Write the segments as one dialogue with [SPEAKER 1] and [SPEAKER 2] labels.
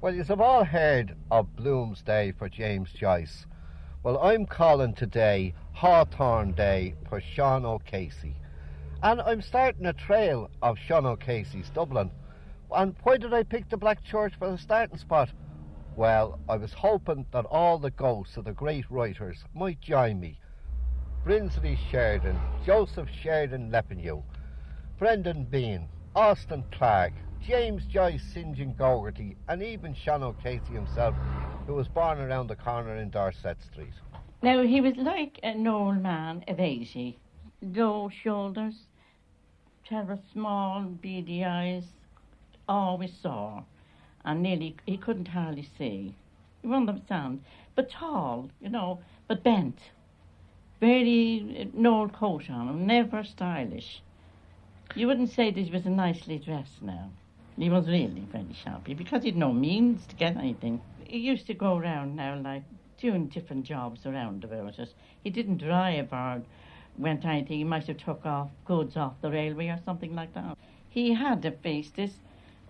[SPEAKER 1] Well, you've all heard of Bloom's Day for James Joyce. Well, I'm calling today Hawthorne Day for Sean O'Casey. And I'm starting a trail of Sean O'Casey's Dublin. And why did I pick the Black Church for the starting spot? Well, I was hoping that all the ghosts of the great writers might join me. Brinsley Sheridan, Joseph Sheridan Le Fanu, Brendan Behan, Austin Clarke, James Joyce St. John Gogarty, and even Sean O'Casey himself, who was born around the corner in Dorset Street.
[SPEAKER 2] Now, he was like an old man of 80, low shoulders, terrible small, beady eyes, always sore, and nearly he couldn't hardly see. You understand? But tall, you know, but bent. Very no coat on him, never stylish. You wouldn't say that he was a nicely dressed now. He was really very shabby because he'd no means to get anything. He used to go around now like doing different jobs around about it. He didn't drive or went anything. He might have took off goods off the railway or something like that. He had a face this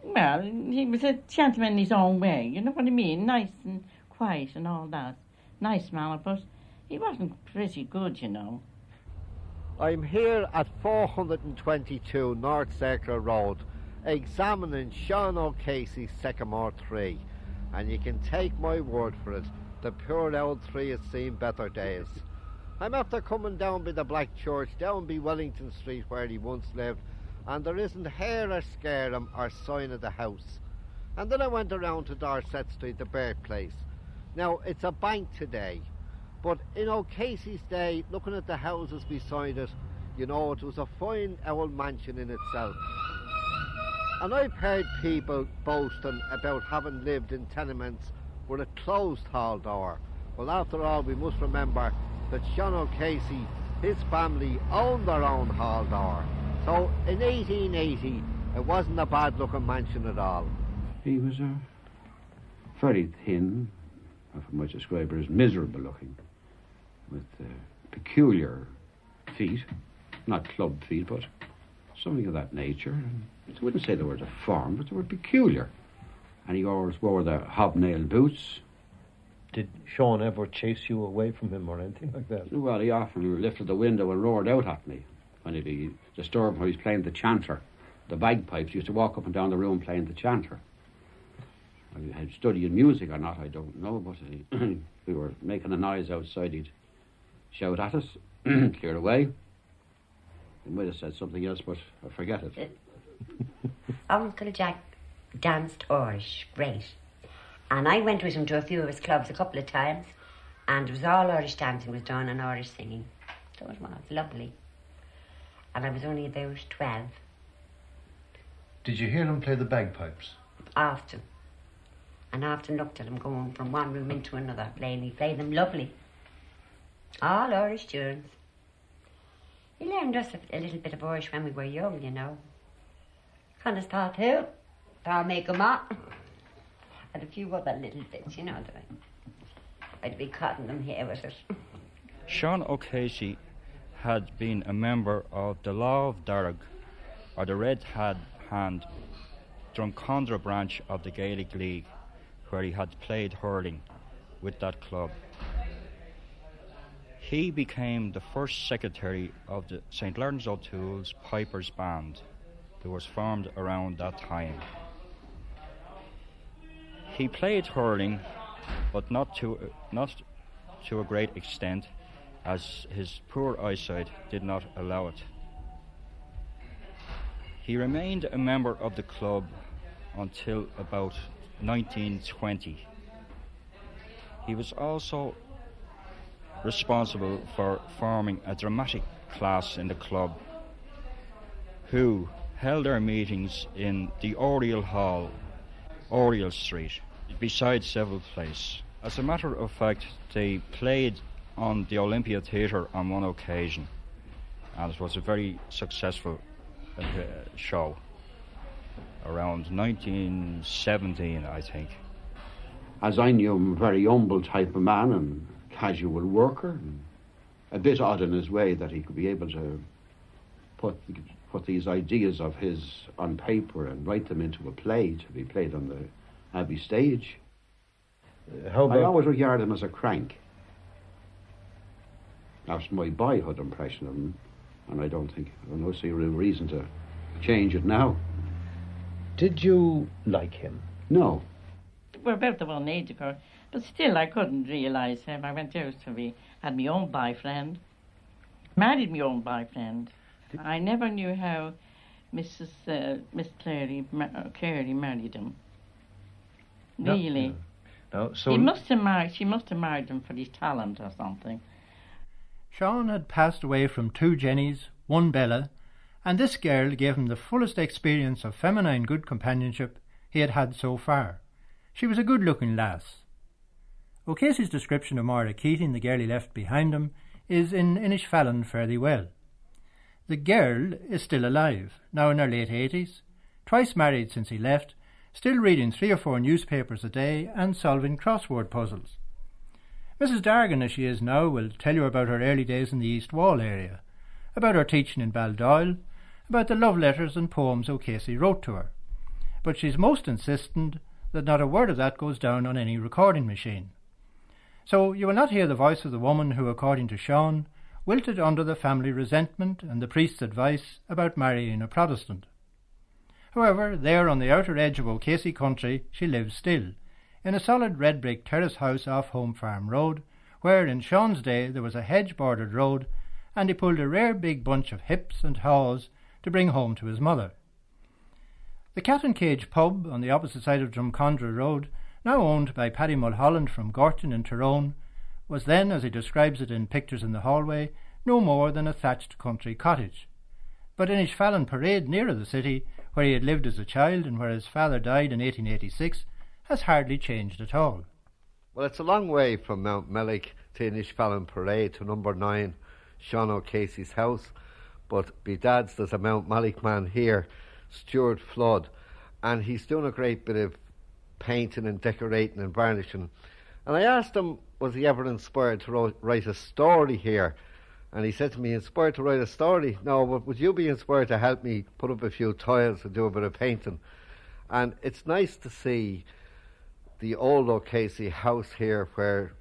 [SPEAKER 2] well, he was a gentleman in his own way, you know what I mean? Nice and quiet and all that. Nice man, but he wasn't pretty good, you know.
[SPEAKER 1] I'm here at 422 North Circular Road examining Sean O'Casey's Sycamore 3 and you can take my word for it, the poor old tree has seen better days. I'm after coming down by the Black Church, down by Wellington Street where he once lived, and there isn't hair or scarum or sign of the house. And then I went around to Dorset Street, the birthplace. Now, it's a bank today, but in O'Casey's day, looking at the houses beside it, you know, it was a fine old mansion in itself. And I've heard people boasting about having lived in tenements with a closed hall door. Well, after all, we must remember that Sean O'Casey, his family owned their own hall door. So in 1880, it wasn't a bad looking mansion at all.
[SPEAKER 3] He was a very thin, I might describe her as miserable looking, with uh, peculiar feet, not club feet, but something of that nature. I wouldn't say they were deformed, but they were peculiar. And he always wore the hobnail boots.
[SPEAKER 4] Did Sean ever chase you away from him or anything like that?
[SPEAKER 3] Well, he often lifted the window and roared out at me when he'd be disturbed when he was playing the chanter. The bagpipes he used to walk up and down the room playing the chanter. I had studied music or not, I don't know, but he, we were making a noise outside. He'd shout at us, clear away. He might have said something else, but I forget it.
[SPEAKER 5] Uncle Jack danced Irish, great. And I went with him to a few of his clubs a couple of times, and it was all Irish dancing was done and Irish singing. So it was lovely. And I was only about 12.
[SPEAKER 4] Did you hear them play the bagpipes?
[SPEAKER 5] Often. And often looked at him going from one room into another playing. He played them lovely. All Irish tunes. He learned us a, a little bit of Irish when we were young, you know. Kind of start who? I'll make 'em up. And a few other little bits, you know, that I, I'd be cutting them here with it.
[SPEAKER 6] Sean O'Casey had been a member of the Lámh Dhearg, or the Red Hand Drumcondra branch of the Gaelic League, where he had played hurling with that club. He became the first secretary of the St. Lawrence O'Toole's Pipers Band, that was formed around that time. He played hurling, but not to not to a great extent, as his poor eyesight did not allow it. He remained a member of the club until about 1920. He was also responsible for forming a dramatic class in the club who held their meetings in the Oriel Hall, Oriel Street, beside Seville Place. As a matter of fact, they played on the Olympia Theatre on one occasion, and it was a very successful uh, show around 1917, I think.
[SPEAKER 3] As I knew him, a very humble type of man and casual worker, and a bit odd in his way that he could be able to put put these ideas of his on paper and write them into a play to be played on the Abbey Stage.
[SPEAKER 4] Uh, how about
[SPEAKER 3] I always regarded him as a crank. That's my boyhood impression of him, and I don't think I don't see a real reason to change it now.
[SPEAKER 4] Did you like him?
[SPEAKER 3] No,
[SPEAKER 2] We're about the one age of course, but still I couldn't realise him. I went out to be, had my own boyfriend, married my own boyfriend. I never knew how Mrs. Uh, Miss Clary, ma- uh, Clary married him.
[SPEAKER 4] No,
[SPEAKER 2] Really.
[SPEAKER 4] No. So
[SPEAKER 2] he must have married, she must have married him for his talent or something.
[SPEAKER 7] Sean had passed away from two Jennies, one Bella, and this girl gave him the fullest experience of feminine good companionship he had had so far. She was a good looking lass. O'Casey's description of Maura Keating, the girl he left behind him, is in Inishfallen Fare Thee Well. The girl is still alive, now in her late eighties, twice married since he left, still reading three or four newspapers a day and solving crossword puzzles. Mrs. Dargan, as she is now, will tell you about her early days in the East Wall area, about her teaching in Baldoyle, about the love letters and poems O'Casey wrote to her. But she's most insistent that not a word of that goes down on any recording machine. So you will not hear the voice of the woman who, according to Sean, wilted under the family resentment and the priest's advice about marrying a Protestant. However, there on the outer edge of O'Casey country she lives still, in a solid red brick terrace house off Home Farm Road, where in Sean's day there was a hedge bordered road, and he pulled a rare big bunch of hips and haws to bring home to his mother. The Cat and Cage pub on the opposite side of Drumcondra Road, now owned by Paddy Mulholland from Gortin in Tyrone, was then, as he describes it in Pictures in the Hallway, no more than a thatched country cottage. But Inishfallen Parade, nearer the city, where he had lived as a child and where his father died in 1886, has hardly changed at all.
[SPEAKER 1] Well, it's a long way from Mountmellick to Inishfallen Parade to number nine, Sean O'Casey's house. But be dad's there's a Mountmellick man here, Stuart Flood, and he's doing a great bit of painting and decorating and varnishing. And I asked him, was he ever inspired to ro- write a story here? And he said to me, inspired to write a story? No, but would you be inspired to help me put up a few tiles and do a bit of painting? And it's nice to see the old O'Casey house here where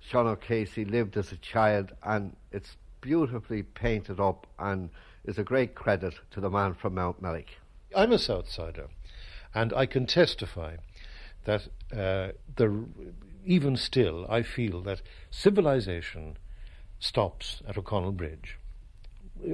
[SPEAKER 1] Sean O'Casey lived as a child, and it's beautifully painted up and is a great credit to the man from Mountmellick.
[SPEAKER 8] I'm a Southsider, and I can testify that uh, the, even still I feel that civilization stops at O'Connell Bridge,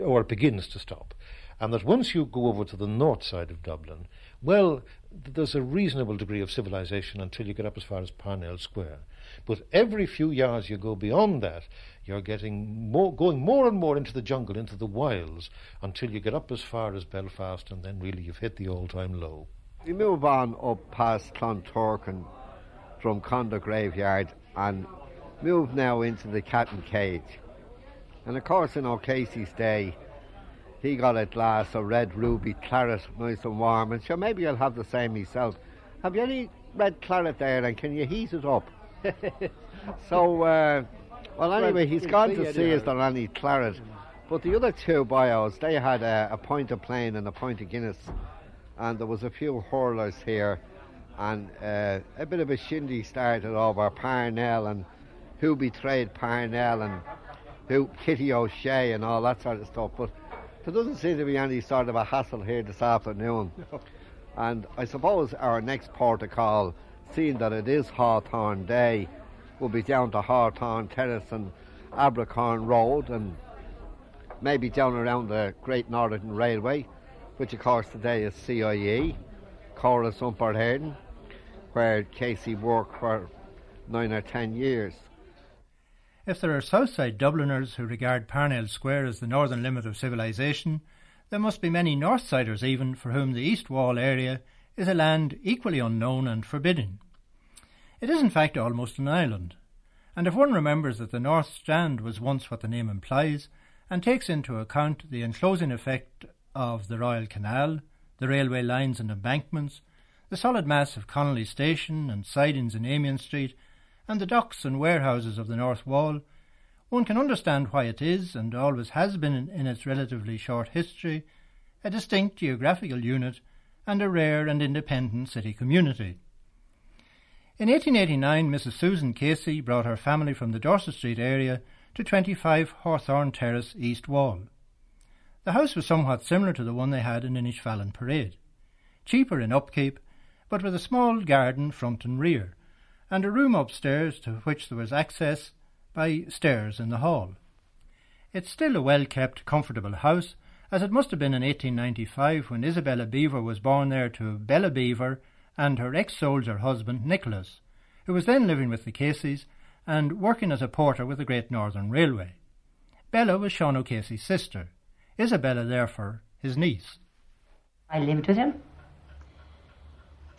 [SPEAKER 8] or it begins to stop, and that once you go over to the north side of Dublin, well, there's a reasonable degree of civilization until you get up as far as Parnell Square. But every few yards you go beyond that, you're getting more, going more and more into the jungle, into the wilds, until you get up as far as Belfast, and then really you've hit the all-time low.
[SPEAKER 1] We move on up past Clonturk and Drumcondra Graveyard and moved now into the Cat and Cage. And of course, in O'Casey's day, he got a glass of red ruby claret, nice and warm, and sure, maybe I'll have the same myself. Have you any red claret there, and can you heat it up? so, uh, well, anyway, he's gone to see is there any claret. But the other two bios, they had a, a pint of plain and a pint of Guinness, and there was a few hurlers here, and uh, a bit of a shindy started over Parnell and who betrayed Parnell and who Kitty O'Shea and all that sort of stuff. But there doesn't seem to be any sort of a hassle here this afternoon. And I suppose our next port of call, seeing that it is Hawthorne Day, will be down to Hawthorne Terrace and Abercorn Road and maybe down around the Great Northern Railway, which of course today is CIE, Córas Iompair Éireann, where Casey worked for nine or ten years.
[SPEAKER 7] If there are Southside Dubliners who regard Parnell Square as the northern limit of civilization, there must be many Northsiders even for whom the East Wall area is a land equally unknown and forbidden. It is in fact almost an island, and if one remembers that the North Strand was once what the name implies, and takes into account the enclosing effect of the Royal Canal, the railway lines and embankments, the solid mass of Connolly Station and sidings in Amiens Street, and the docks and warehouses of the North Wall, one can understand why it is, and always has been in, its relatively short history, a distinct geographical unit and a rare and independent city community. In 1889, Mrs. Susan Casey brought her family from the Dorset Street area to 25 Hawthorne Terrace, East Wall. The house was somewhat similar to the one they had in Inishfallen Parade, cheaper in upkeep, but with a small garden front and rear, and a room upstairs to which there was access by stairs in the hall. It's still a well kept, comfortable house, as it must have been in 1895 when Isabella Beaver was born there to Bella Beaver and her ex soldier husband Nicholas, who was then living with the Caseys and working as a porter with the Great Northern Railway. Bella was Sean O'Casey's sister, Isabella, therefore, his niece.
[SPEAKER 5] I lived with him,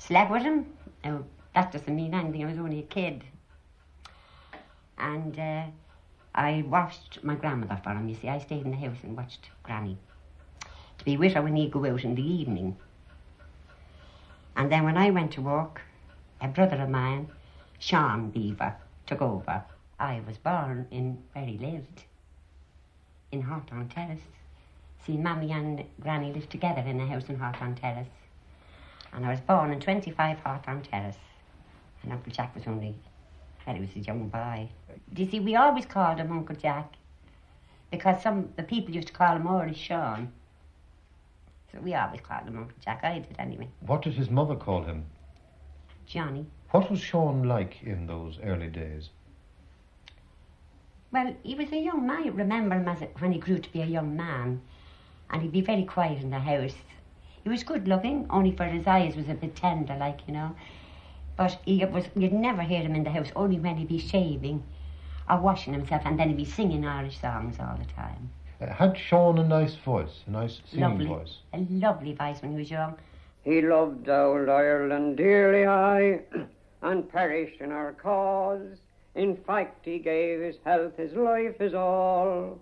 [SPEAKER 5] slept with him. Now, that doesn't mean anything, I was only a kid. And uh, I watched my grandmother for him, you see. I stayed in the house and watched Granny. To be with her when he'd go out in the evening. And then when I went to work, a brother of mine, Sean Beaver, took over. I was born in where he lived, in Hawthorne Terrace. See, Mammy and Granny lived together in a house in Hawthorne Terrace. And I was born in 25 Hawthorne Terrace. And Uncle Jack was only, well, he was a young boy. Do you see, we always called him Uncle Jack because some the people used to call him already Sean. So we always called him Uncle Jack. I did anyway.
[SPEAKER 8] What did his mother call him?
[SPEAKER 5] Johnny.
[SPEAKER 8] What was Sean like in those early days?
[SPEAKER 5] Well, he was a young man. I remember him as a, when he grew to be a young man, and he'd be very quiet in the house. He was good looking, only for his eyes was a bit tender, like you know. But he was you'd never hear him in the house, only when he'd be shaving or washing himself, and then he'd be singing Irish songs all the time.
[SPEAKER 8] Uh, had Sean a nice voice, a nice singing
[SPEAKER 5] lovely,
[SPEAKER 8] voice?
[SPEAKER 5] a lovely voice when he was young.
[SPEAKER 9] He loved old Ireland dearly, I, and perished in our cause. In fact, he gave his health, his life, his all.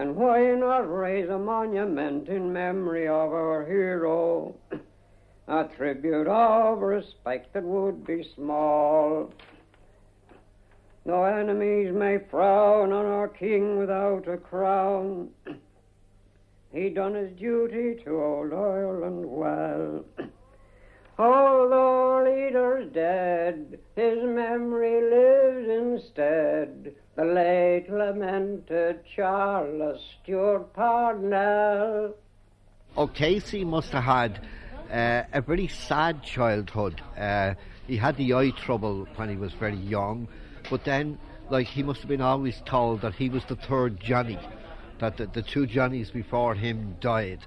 [SPEAKER 9] And why not raise a monument in memory of our hero? A tribute of respect that would be small. No enemies may frown on our king without a crown. He done his duty to old Ireland well. Although our leader's dead, his memory lives instead. The late lamented Charles Stuart Parnell.
[SPEAKER 1] O'Casey must have had uh, a very sad childhood. Uh, he had the eye trouble when he was very young, but then, like, he must have been always told that he was the third Johnny, that the, the two Johnnies before him died.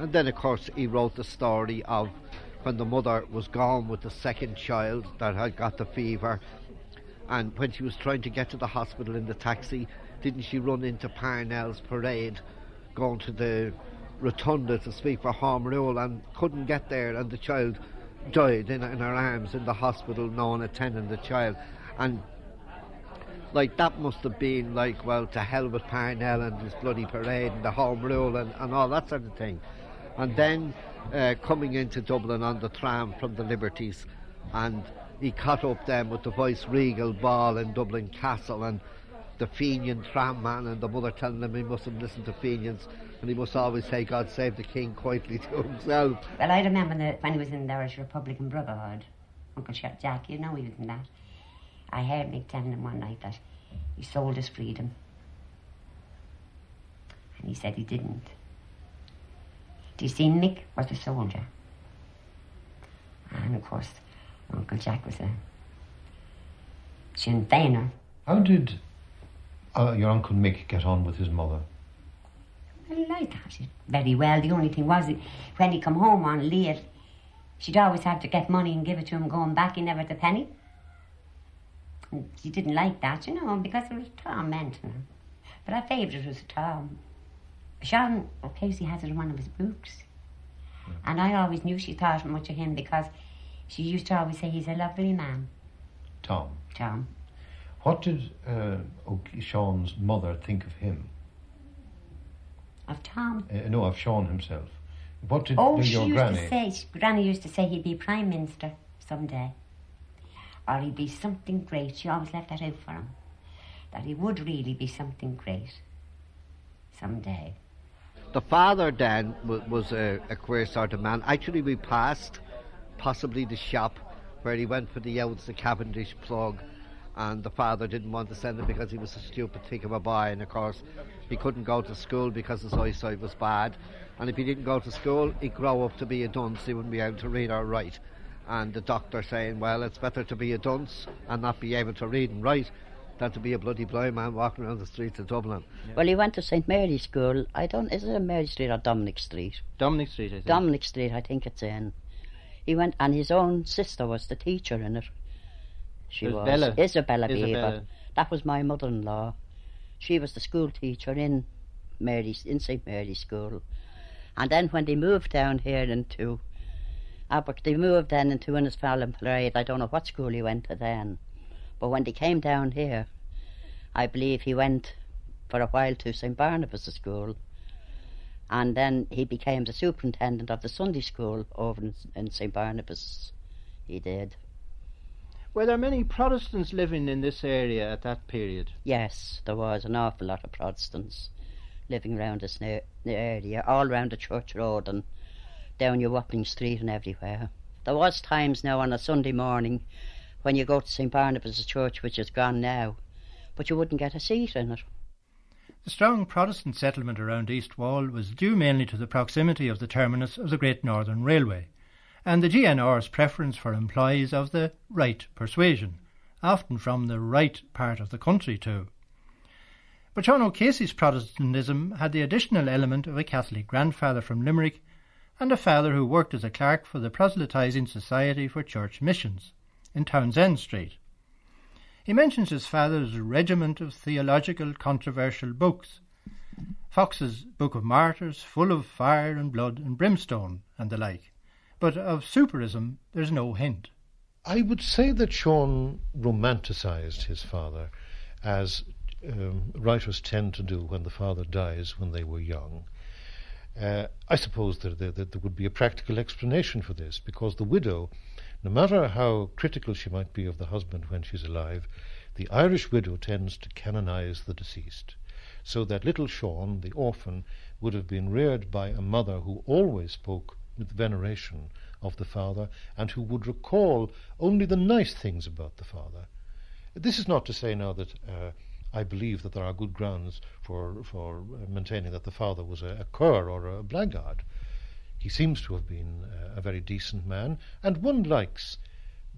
[SPEAKER 1] And then, of course, he wrote the story of when the mother was gone with the second child that had got the fever, and when she was trying to get to the hospital in the taxi, didn't she run into Parnell's parade, going to the rotunda to speak for Home Rule and couldn't get there, and the child died in, in her arms in the hospital, no one attending the child. And like that must have been like, well, to hell with Parnell and this bloody parade and the Home Rule and, and all that sort of thing. And then uh, coming into Dublin on the tram from the Liberties, and he caught up then with the Vice Regal ball in Dublin Castle and the Fenian tram man and the mother telling him he mustn't listen to Fenians and he must always say God save the King quietly to himself.
[SPEAKER 5] Well, I remember the, when he was in the Irish Republican Brotherhood, Uncle Jack, you know he was in that. I heard Mick telling him one night that he sold his freedom. And he said he didn't. Do you see, Mick was a soldier. And of course, Uncle Jack was a Sinn Féiner.
[SPEAKER 8] How did uh, your Uncle Mick get on with his mother?
[SPEAKER 5] Well, I thought it very well. The only thing was, when he come home on late, she'd always have to get money and give it to him going back. He never had a penny. And she didn't like that, you know, because it was tormenting her. But her favourite was Tom. Sean O'Casey has it in one of his books. And I always knew she thought much of him because she used to always say he's a lovely man,
[SPEAKER 8] Tom.
[SPEAKER 5] Tom.
[SPEAKER 8] What did uh, Sean's mother think of him?
[SPEAKER 5] Of Tom.
[SPEAKER 8] Uh, no, of Sean himself. What did
[SPEAKER 5] Oh,
[SPEAKER 8] your
[SPEAKER 5] she used
[SPEAKER 8] granny?
[SPEAKER 5] to say, she- Granny used to say he'd be Prime Minister someday. Or he'd be something great. She always left that out for him. That he would really be something great someday.
[SPEAKER 1] The father then w- was a, a queer sort of man. Actually, we passed possibly the shop where he went for the outs, the Cavendish plug, and the father didn't want to send him because he was a stupid thick of a boy, and of course he couldn't go to school because his eyesight was bad, and if he didn't go to school, he'd grow up to be a dunce, he wouldn't be able to read or write. And the doctor saying, well, it's better to be a dunce and not be able to read and write than to be a bloody blind man walking around the streets of Dublin.
[SPEAKER 10] Well, he went to St Mary's School. I don't. Is it a Mary Street or Dominic Street?
[SPEAKER 4] Dominic Street, I think.
[SPEAKER 10] Dominic Street, I think it's in. He went, and his own sister was the teacher in it. She
[SPEAKER 4] It
[SPEAKER 10] was
[SPEAKER 4] was Bella.
[SPEAKER 10] Isabella,
[SPEAKER 4] Isabella.
[SPEAKER 10] Beaver. That was my mother-in-law. She was the school teacher in Mary's in St Mary's School, and then when they moved down here into Aber, they moved then into Innisfallen Parade. I don't know what school he went to then, but when he came down here, I believe he went for a while to St Barnabas School, and then he became the superintendent of the Sunday school over in, in St Barnabas. He did.
[SPEAKER 4] Were there many Protestants living in this area at that period?
[SPEAKER 10] Yes, there was an awful lot of Protestants living round this na- the area, all round the church road and down your Wapping Street and everywhere. There was times now on a Sunday morning when you go to St Barnabas Church, which is gone now, but you wouldn't get a seat in it.
[SPEAKER 7] The strong Protestant settlement around East Wall was due mainly to the proximity of the terminus of the Great Northern Railway, and the GNR's preference for employees of the right persuasion, often from the right part of the country too. But Sean O'Casey's Protestantism had the additional element of a Catholic grandfather from Limerick and a father who worked as a clerk for the Proselytizing Society for Church Missions in Townsend Street. He mentions his father's regiment of theological controversial books. Fox's Book of Martyrs, full of fire and blood and brimstone and the like. But of souperism there's no hint.
[SPEAKER 8] I would say that Sean romanticised his father, as um, writers tend to do when the father dies when they were young. Uh, I suppose that that there would be a practical explanation for this, because the widow, no matter how critical she might be of the husband when she's alive, the Irish widow tends to canonise the deceased. So that little Sean, the orphan, would have been reared by a mother who always spoke with veneration of the father and who would recall only the nice things about the father. This is not to say now that uh, I believe that there are good grounds for for uh, maintaining that the father was a, a cur or a blackguard. He seems to have been uh, a very decent man, and one likes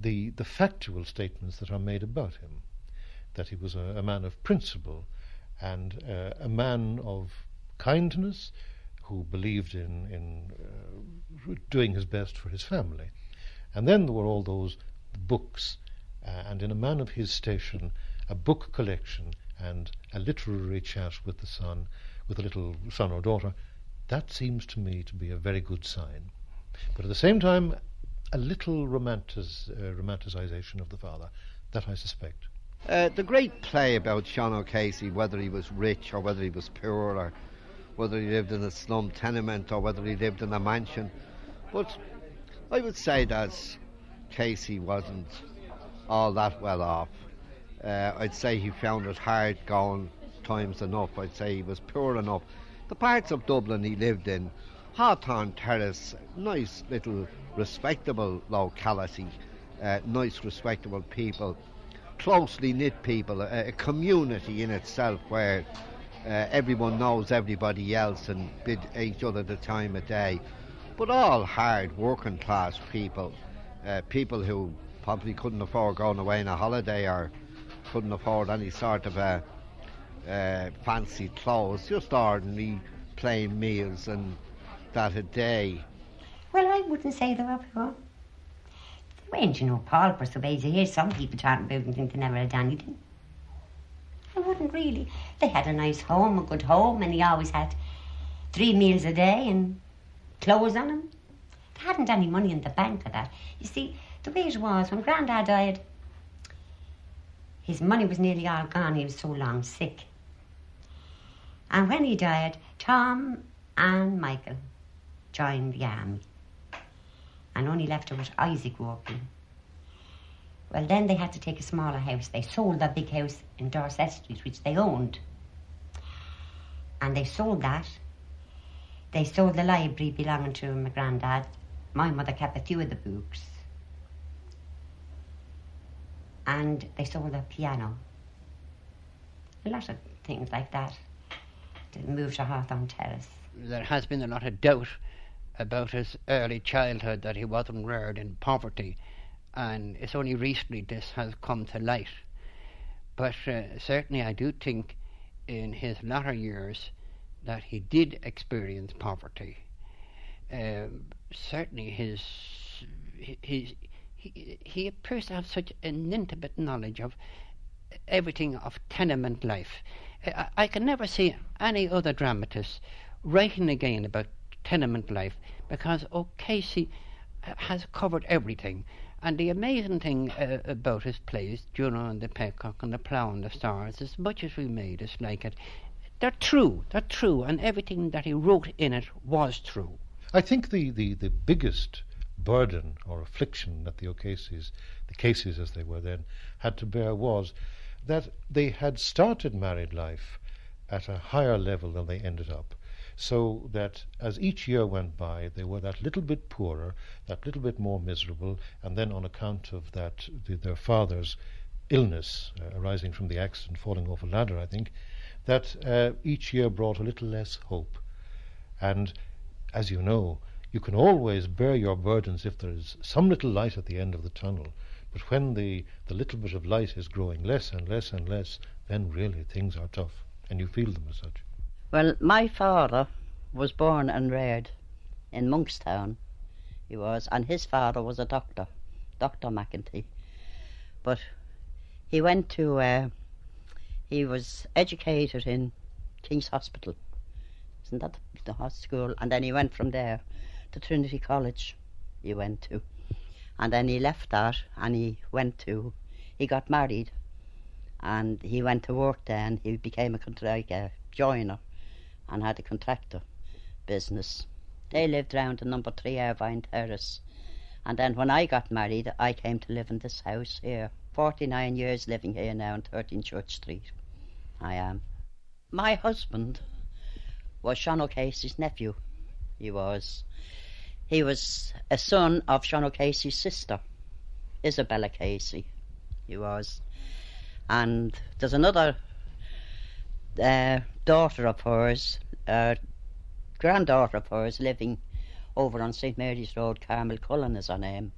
[SPEAKER 8] the the factual statements that are made about him, that he was a, a man of principle and uh, a man of kindness who believed in in uh, doing his best for his family. And then there were all those books, uh, and in a man of his station, a book collection and a literary chat with the son, with a little son or daughter. That seems to me to be a very good sign. But at the same time, a little romantic, uh, romanticization of the father. That I suspect.
[SPEAKER 1] Uh, the great play about Sean O'Casey, whether he was rich or whether he was poor or whether he lived in a slum tenement or whether he lived in a mansion. But I would say that Casey wasn't all that well off. Uh, I'd say he found it hard going times enough. I'd say he was poor enough. The parts of Dublin he lived in, Hawthorne Terrace, nice little respectable locality, uh, nice respectable people, closely knit people, a, a community in itself where uh, everyone knows everybody else and bid each other the time of day. But all hard working class people, uh, people who probably couldn't afford going away on a holiday or couldn't afford any sort of a uh, fancy clothes, just ordinary plain meals and that a day.
[SPEAKER 5] Well, I wouldn't say they were poor. They weren't, you know, paupers the way you hear some people talking about and think they never had anything. I wouldn't really. They had a nice home, a good home, and he always had three meals a day and clothes on him. They hadn't any money in the bank for that. You see, the way it was, when Grandad died, his money was nearly all gone. He was so long sick. And when he died, Tom and Michael joined the army and only left her with Isaac working. Well, then they had to take a smaller house. They sold that big house in Dorset Street, which they owned. And they sold that. They sold the library belonging to my granddad. My mother kept a few of the books. and they sold a piano. A lot of things like that. They moved to Hawthorne Terrace.
[SPEAKER 11] There has been a lot of doubt about his early childhood that he wasn't reared in poverty, and it's only recently this has come to light. But uh, certainly, I do think in his latter years that he did experience poverty. Um, certainly, his he, he he appears to have such an intimate knowledge of everything of tenement life. I, can never see any other dramatist writing again about tenement life because O'Casey has covered everything. And the amazing thing uh, about his plays, Juno and the Paycock and the Plough and the Stars, as much as we may dislike it, they're true. They're true, and everything that he wrote in it was true.
[SPEAKER 8] I think the, the, the biggest burden or affliction that the O'Caseys, the Caseys as they were then, had to bear was that they had started married life at a higher level than they ended up so that as each year went by, they were that little bit poorer, that little bit more miserable, and then on account of that, the, their father's illness uh, arising from the accident, falling off a ladder, I think, that uh, each year brought a little less hope. And as you know, you can always bear your burdens if there is some little light at the end of the tunnel. But when the, the little bit of light is growing less and less and less, then really things are tough, and you feel them as such.
[SPEAKER 10] Well, my father was born and reared in Monkstown. He was, and his father was a doctor, Dr. McEntee. But he went to, uh, he was educated in King's Hospital. Isn't that the, the school? And then he went from there to Trinity College. He went to, and then he left that and he went to, he got married, and he went to work there and he became a like a joiner and had a contractor business. They lived round the number three Irvine Terrace. And then when I got married, I came to live in this house here. 49 years living here now on 13 Church Street. I am. My husband was Sean O'Casey's nephew. He was. He was a son of Sean O'Casey's sister, Isabella Casey. He was. And there's another uh, daughter of hers, uh, granddaughter of hers, living over on St Mary's Road. Carmel Cullen is her name.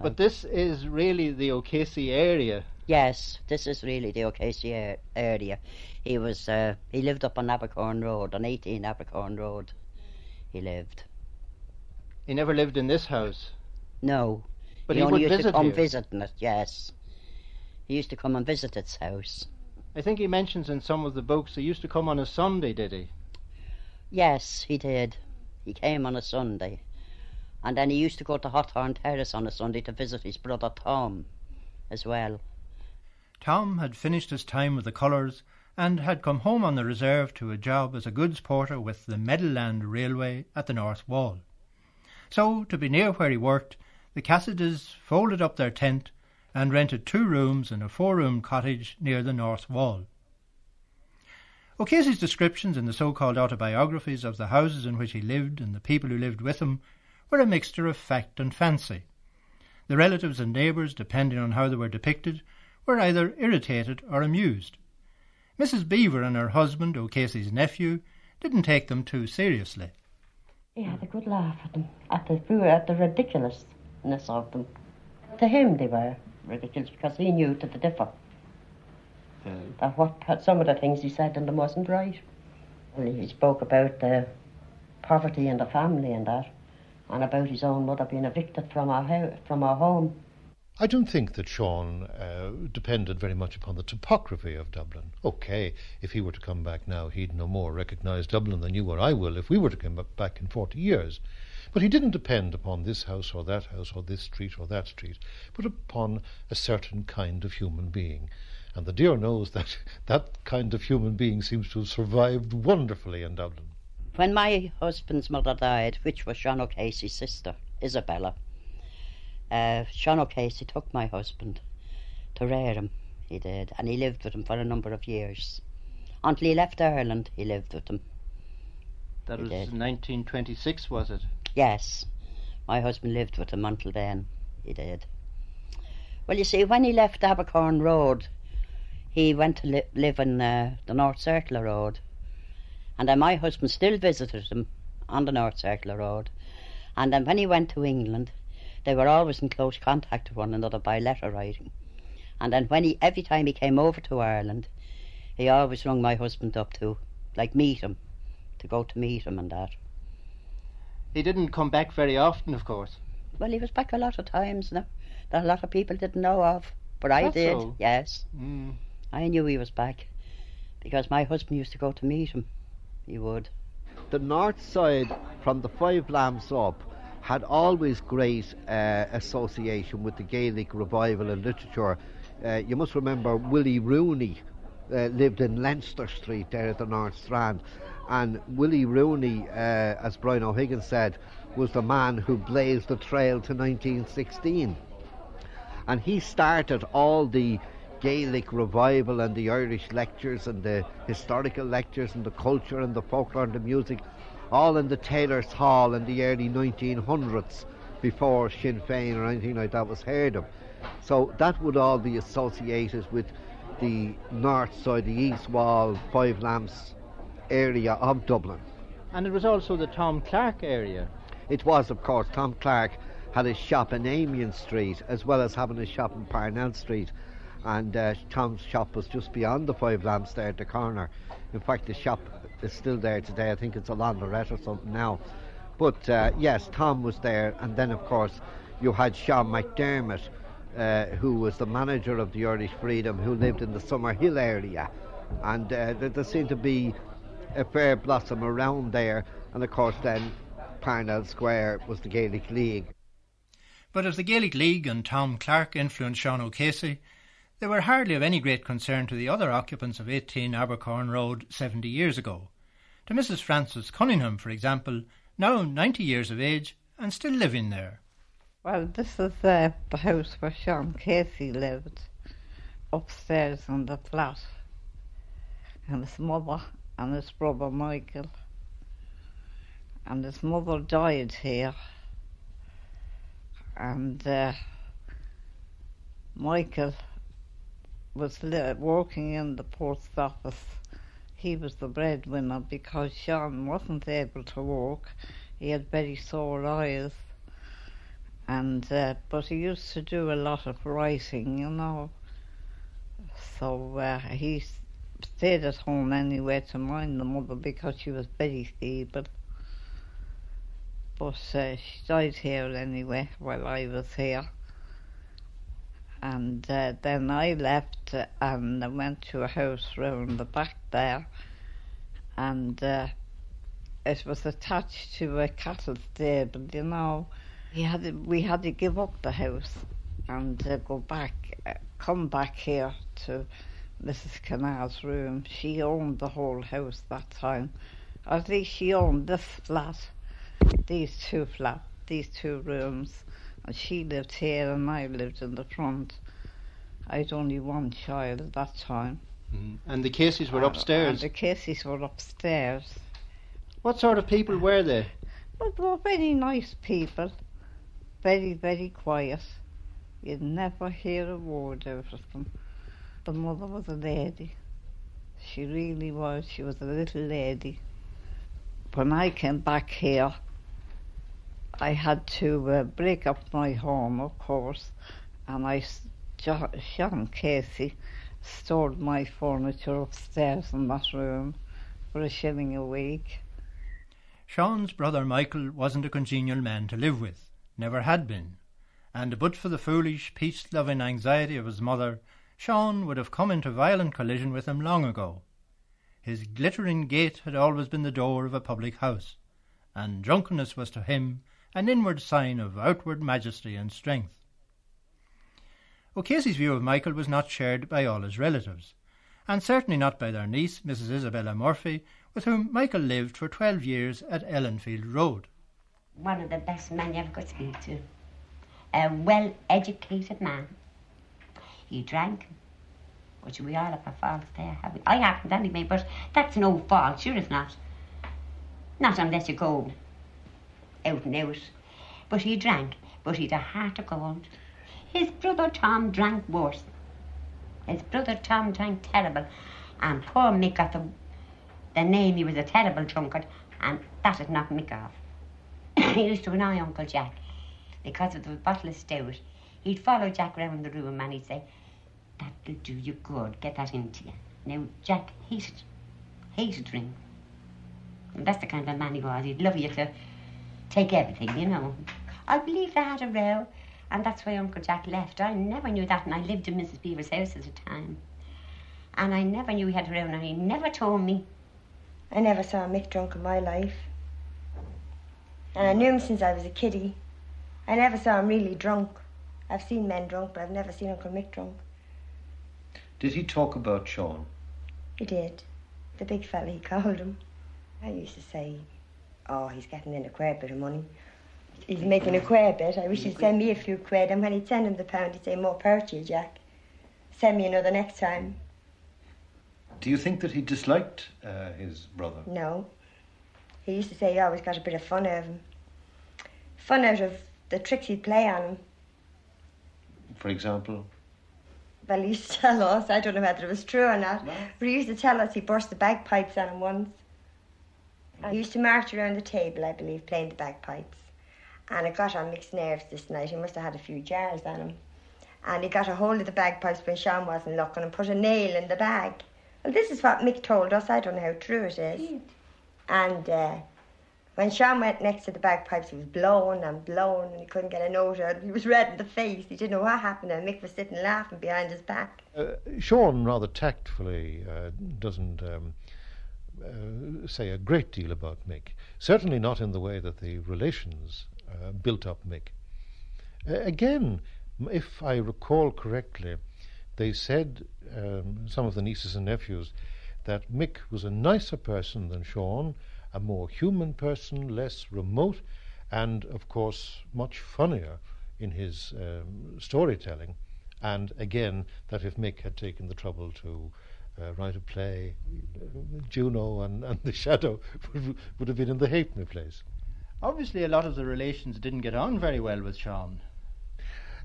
[SPEAKER 4] But this is really the O'Casey area.
[SPEAKER 10] Yes, this is really the O'Casey area. He was uh, he lived up on Abercorn Road, on 18 Abercorn Road. He lived.
[SPEAKER 4] He never lived in this house.
[SPEAKER 10] No,
[SPEAKER 4] but
[SPEAKER 10] he,
[SPEAKER 4] he,
[SPEAKER 10] only
[SPEAKER 4] would
[SPEAKER 10] used
[SPEAKER 4] visit
[SPEAKER 10] to come
[SPEAKER 4] here.
[SPEAKER 10] visiting it. Yes, he used to come and visit its house.
[SPEAKER 4] I think he mentions in some of the books he used to come on a Sunday, did he?
[SPEAKER 10] Yes, he did. He came on a Sunday. And then he used to go to Hawthorne Terrace on a Sunday to visit his brother Tom as well.
[SPEAKER 7] Tom had finished his time with the colours and had come home on the reserve to a job as a goods porter with the Meadowland Railway at the North Wall. So, to be near where he worked, the Cassides folded up their tent and rented two rooms in a four room cottage near the North Wall. O'Casey's descriptions in the so called autobiographies of the houses in which he lived and the people who lived with him were a mixture of fact and fancy. The relatives and neighbours, depending on how they were depicted, were either irritated or amused. Mrs. Beaver and her husband, O'Casey's nephew, didn't take them too seriously.
[SPEAKER 2] He had a good laugh at them, at the, at the ridiculousness of them. To him, they were ridiculous because he knew to the differ. That what some of the things he said in them wasn't right. Well, he spoke about the poverty in the family and that, and about his own mother being evicted from our house, from our home.
[SPEAKER 8] I don't think that Sean uh, depended very much upon the topography of Dublin. Okay, if he were to come back now, he'd no more recognise Dublin than you or I will if we were to come back in 40 years. But he didn't depend upon this house or that house or this street or that street, but upon a certain kind of human being. And the dear knows that that kind of human being seems to have survived wonderfully in Dublin.
[SPEAKER 10] When my husband's mother died, which was Sean O'Casey's sister, Isabella, uh, Sean O'Casey took my husband to rear him. He did, and he lived with him for a number of years. Until he left Ireland, he lived with him.
[SPEAKER 4] That
[SPEAKER 10] He
[SPEAKER 4] was
[SPEAKER 10] did.
[SPEAKER 4] 1926, was it?
[SPEAKER 10] Yes, my husband lived with him until then. He did. Well, you see, when he left Abercorn Road, he went to li- live in uh, the North Circular Road. And then my husband still visited him on the North Circular Road. And then when he went to England, they were always in close contact with one another by letter writing. And then when he, every time he came over to Ireland, he always rung my husband up to, like, meet him, to go to meet him and that.
[SPEAKER 4] He didn't come back very often, of course.
[SPEAKER 10] Well, he was back a lot of times now that a lot of people didn't know of, but I
[SPEAKER 4] That's
[SPEAKER 10] did.
[SPEAKER 4] so.
[SPEAKER 10] Yes,
[SPEAKER 4] Mm.
[SPEAKER 10] I knew he was back because my husband used to go to meet him. He would.
[SPEAKER 1] The north side from the Five Lamps up had always great uh, association with the Gaelic revival and literature. Uh, you must remember Willie Rooney uh, lived in Leinster Street there at the North Strand. And Willie Rooney, uh, as Brian O'Higgins said, was the man who blazed the trail to 1916. And he started all the Gaelic revival and the Irish lectures and the historical lectures and the culture and the folklore and the music, all in the Taylor's Hall in the early 1900s before Sinn Féin or anything like that was heard of. So that would all be associated with the north side, the east wall, Five Lamps area of Dublin.
[SPEAKER 4] And it was also the Tom Clarke area.
[SPEAKER 1] It was, of course, Tom Clarke had a shop in Amiens Street as well as having a shop in Parnell Street. And uh, Tom's shop was just beyond the Five Lamps there at the corner. In fact, the shop is still there today. I think it's a laundrette or something now. But uh, yes, Tom was there. And then, of course, you had Sean McDermott, uh, who was the manager of the Irish Freedom, who lived in the Summer Hill area. And uh, there, there seemed to be a fair blossom around there. And of course, then Parnell Square was the Gaelic League.
[SPEAKER 7] But as the Gaelic League and Tom Clarke influenced Sean O'Casey, they were hardly of any great concern to the other occupants of 18 Abercorn Road 70 years ago. To Mrs. Frances Cunningham, for example, now 90 years of age and still living there.
[SPEAKER 12] Well, this is uh, the house where Sean Casey lived, upstairs in the flat, and his mother and his brother Michael. And his mother died here, and uh, Michael was li- working in the post office. He was the breadwinner because Sean wasn't able to walk. He had very sore eyes and uh, but he used to do a lot of writing, you know. So uh, he stayed at home anyway to mind the mother because she was very feeble. But uh, she died here anyway while I was here. And uh, then I left and I went to a house round the back there, and uh, it was attached to a cattle stable, you know. Had to, we had to give up the house and uh, go back, uh, come back here to Mrs. Canal's room. She owned the whole house that time. At least she owned this flat, these two flats, these two rooms. And she lived here and I lived in the front. I had only one child at that time.
[SPEAKER 4] Mm. And the Caseys were upstairs.
[SPEAKER 12] And the Caseys were upstairs.
[SPEAKER 4] What sort of people were they?
[SPEAKER 12] Well, they were very nice people. Very, very quiet. You'd never hear a word out of them. The mother was a lady. She really was. She was a little lady. When I came back here, I had to uh, break up my home, of course, and I, Sean Casey, stored my furniture upstairs in that room for a shilling a week.
[SPEAKER 7] Sean's brother Michael wasn't a congenial man to live with, never had been, and but for the foolish, peace loving anxiety of his mother, Sean would have come into violent collision with him long ago. His glittering gate had always been the door of a public house, and drunkenness was to him an inward sign of outward majesty and strength. O'Casey's view of Michael was not shared by all his relatives, and certainly not by their niece, Mrs. Isabella Murphy, with whom Michael lived for twelve years at Ellenfield Road.
[SPEAKER 5] One of the best men you ever could speak to. A well educated man. He drank. Which we all have our faults there, have we? I haven't anyway, but that's no fault, sure if not. Not unless you go out and out. But he drank, but he'd a heart of gold. His brother Tom drank worse. His brother Tom drank terrible, and poor Mick got the, the name he was a terrible drunkard, and that had knocked Mick off. he used to annoy Uncle Jack because of the bottle of stout. He'd follow Jack round the room and he'd say, That'll do you good, get that into you. Now, Jack hated, hated drink. And that's the kind of man he was. He'd love you to take everything, you know. I believe they had a row, and that's why Uncle Jack left. I never knew that, and I lived in Mrs. Beaver's house at the time. And I never knew he had a row, and he never told me.
[SPEAKER 13] I never saw Mick drunk in my life. And I knew him since I was a kiddie. I never saw him really drunk. I've seen men drunk, but I've never seen Uncle Mick drunk.
[SPEAKER 14] Did he talk about Sean?
[SPEAKER 13] He did. The big fella, he called him. I used to say, oh, he's getting in a queer bit of money. He's making a queer bit. I wish he'd send me a few quid. And when he'd send him the pound, he'd say, more power to you, Jack. Send me another next time.
[SPEAKER 14] Do you think that he disliked uh, his brother?
[SPEAKER 13] No. He used to say he always got a bit of fun out of him. Fun out of the tricks he'd play on him.
[SPEAKER 14] For example?
[SPEAKER 13] Well, he used to tell us, I don't know whether it was true or not, but he used to tell us he burst the bagpipes on him once. He used to march around the table, I believe, playing the bagpipes. And it got on Mick's nerves this night. He must have had a few jars on him. And he got a hold of the bagpipes when Sean wasn't looking and put a nail in the bag. Well, this is what Mick told us. I don't know how true it is. And uh, when Sean went next to the bagpipes, he was blowing and blowing and he couldn't get a note out. He was red in the face. He didn't know what happened and Mick was sitting laughing behind his back.
[SPEAKER 8] Uh, Sean rather tactfully uh, doesn't um, uh, say a great deal about Mick. Certainly not in the way that the relations uh, built up Mick. Uh, again, if I recall correctly, they said, um, some of the nieces and nephews, that Mick was a nicer person than Sean, a more human person, less remote, and of course much funnier in his um, storytelling. And again, that if Mick had taken the trouble to uh, write a play, Juno and, and the Shadow would, would have been in the halfpenny place.
[SPEAKER 4] Obviously, a lot of the relations didn't get on very well with Sean.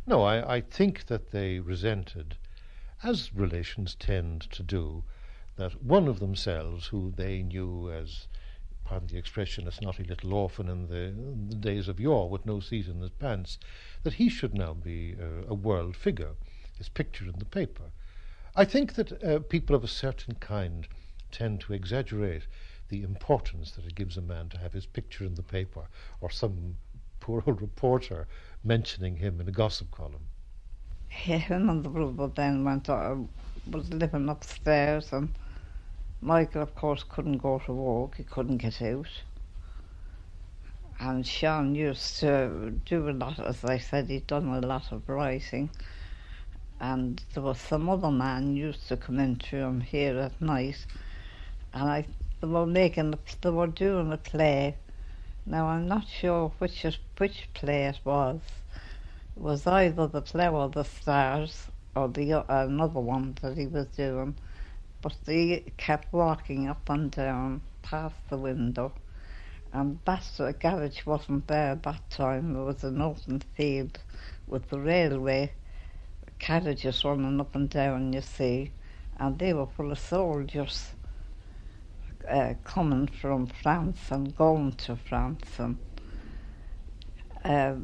[SPEAKER 8] No, I, I think that they resented, as relations tend to do, that one of themselves, who they knew as, pardon the expression, a snotty little orphan in the, in the days of yore with no seat in his pants, that he should now be uh, a world figure, his picture in the paper. I think that uh, people of a certain kind tend to exaggerate the importance that it gives a man to have his picture in the paper or some poor old reporter mentioning him in a gossip column.
[SPEAKER 12] Yeah, him and the brother then went on, was living upstairs and Michael of course couldn't go to work, he couldn't get out. And Sean used to do a lot, as I said, he'd done a lot of writing. And there was some other man used to come into him here at night, and I they were making, the, they were doing a play. Now I'm not sure which which play it was. It was either the play of the stars or the uh, another one that he was doing, but he kept walking up and down past the window. And that the garage wasn't there at that time. It was an open field with the railway carriages running up and down, you see, and they were full of soldiers uh, coming from France and going to France. And uh,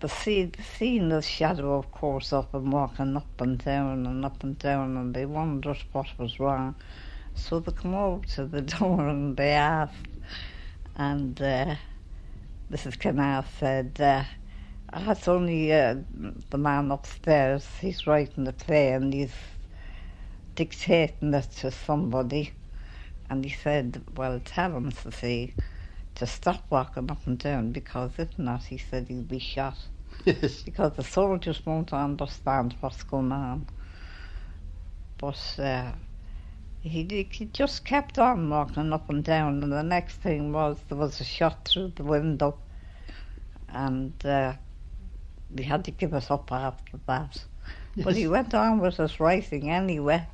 [SPEAKER 12] the scene, seeing the shadow, of course, up and walking up and down and up and down, and they wondered what was wrong. So they come over to the door and they asked, and uh, Mrs. Canal said, uh, that's only uh, the man upstairs. He's writing the play and he's dictating it to somebody. And he said, Well, tell him to see to stop walking up and down because if not, he said he'd be shot.
[SPEAKER 4] Yes.
[SPEAKER 12] Because the soldiers won't understand what's going on. But uh, he, he just kept on walking up and down, and the next thing was there was a shot through the window, and uh, we had to give us up after that. Yes. But he went on with his writing anyway.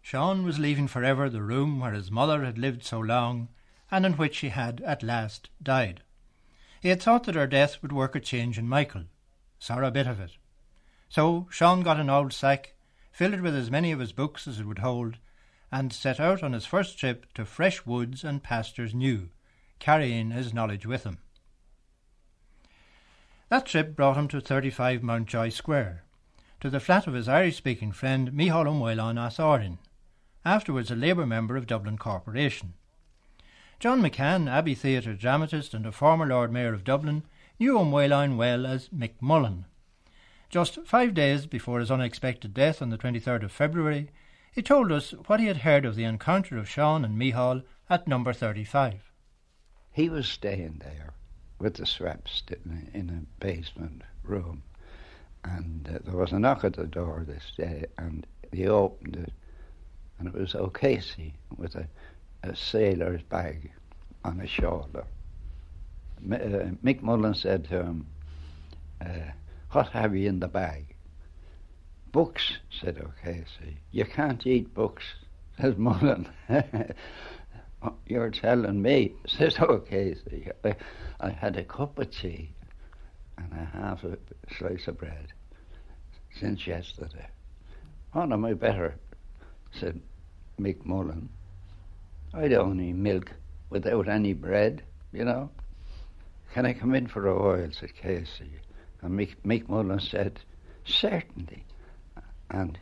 [SPEAKER 7] Sean was leaving forever the room where his mother had lived so long, and in which she had at last died. He had thought that her death would work a change in Michael, saw a bit of it, So Sean got an old sack, filled it with as many of his books as it would hold, and set out on his first trip to fresh woods and pastures new, carrying his knowledge with him. That trip brought him to 35 Mountjoy Square, to the flat of his Irish speaking friend Mihal O'Moylan Atharin, afterwards a Labour member of Dublin Corporation. John McCann, Abbey Theatre dramatist and a former Lord Mayor of Dublin, knew O'Moylan well as Mick Mullen. Just five days before his unexpected death on the 23rd of February, he told us what he had heard of the encounter of Sean and Mihal at number 35.
[SPEAKER 15] He was staying there with the Swaps in a basement room. And uh, there was a knock at the door this day, and he opened it, and it was O'Casey with a, a sailor's bag on his shoulder. M- uh, Mick Mullen said to him, uh, What have you in the bag? Books, said O'Casey. You can't eat books, says Mullen. You're telling me, says O'Casey. I, I had a cup of tea and a half a slice of bread since yesterday. What am I better? said Mick Mullen. I don't need milk without any bread, you know. Can I come in for a while? said Casey. And Mick, Mick Mullen said, Certainly. And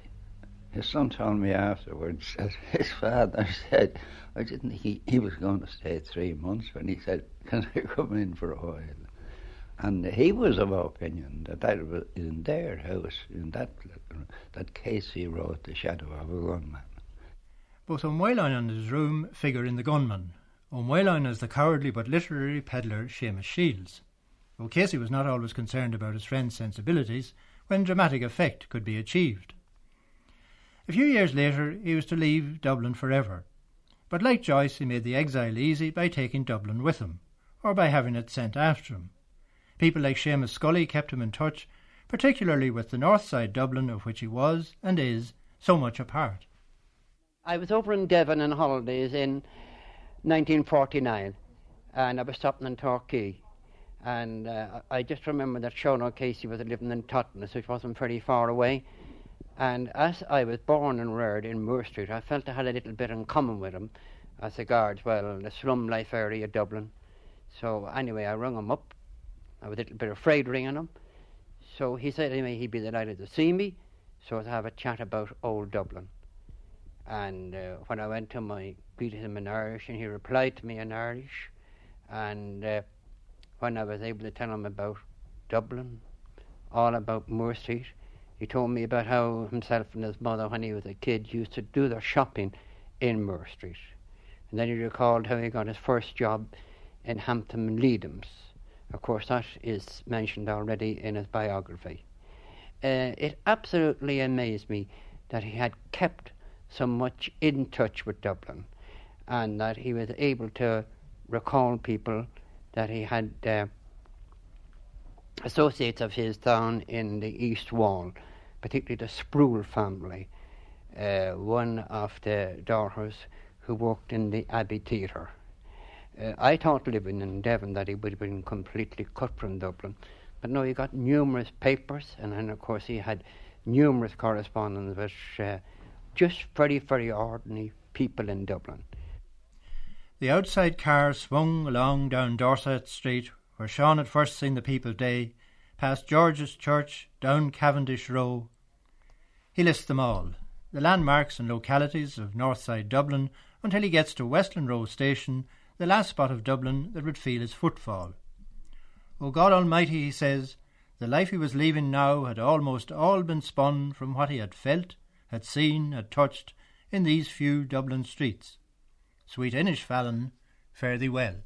[SPEAKER 15] his son told me afterwards that his father said, I didn't think he, he was going to stay three months when he said, Can I come in for a while? And he was of opinion that that was in their house, in that that Casey wrote The Shadow of a Gunman.
[SPEAKER 7] Both O'Moylan and his room figure in The Gunman. O'Moylan as the cowardly but literary peddler Seamus Shields. Though Casey was not always concerned about his friend's sensibilities when dramatic effect could be achieved. A few years later, he was to leave Dublin forever. But like Joyce, he made the exile easy by taking Dublin with him, or by having it sent after him. People like Seamus Scully kept him in touch, particularly with the north side Dublin of which he was, and is, so much a part.
[SPEAKER 11] I was over in Devon on holidays in 1949, and I was stopping in Torquay. And uh, I just remember that Sean O'Casey was living in Totnes, which wasn't very far away. And as I was born and reared in Moore Street, I felt I had a little bit in common with him as regards, well, the slum life area of Dublin. So anyway, I rung him up. I was a little bit afraid ringing him. So he said me he'd be delighted to see me, so to have a chat about old Dublin. And uh, when I went to him, I greeted him in Irish, and he replied to me in Irish. And uh, when I was able to tell him about Dublin, all about Moore Street, he told me about how himself and his mother, when he was a kid, used to do their shopping in Moore Street. And then he recalled how he got his first job in Hampton Leedom's. Of course, that is mentioned already in his biography. Uh, it absolutely amazed me that he had kept so much in touch with Dublin and that he was able to recall people that he had uh, associates of his down in the East Wall particularly the Sproul family, uh, one of the daughters who worked in the Abbey Theatre. Uh, I thought living in Devon that he would have been completely cut from Dublin, but no, he got numerous papers, and then of course he had numerous correspondence with uh, just very, very ordinary people in Dublin.
[SPEAKER 7] The outside car swung along down Dorset Street, where Sean had first seen the people day, past George's Church, down Cavendish Row. He lists them all, the landmarks and localities of Northside Dublin, until he gets to Westland Row Station, the last spot of Dublin that would feel his footfall. O God Almighty, he says, the life he was leaving now had almost all been spun from what he had felt, had seen, had touched in these few Dublin streets. Sweet Inishfallen, fare thee well.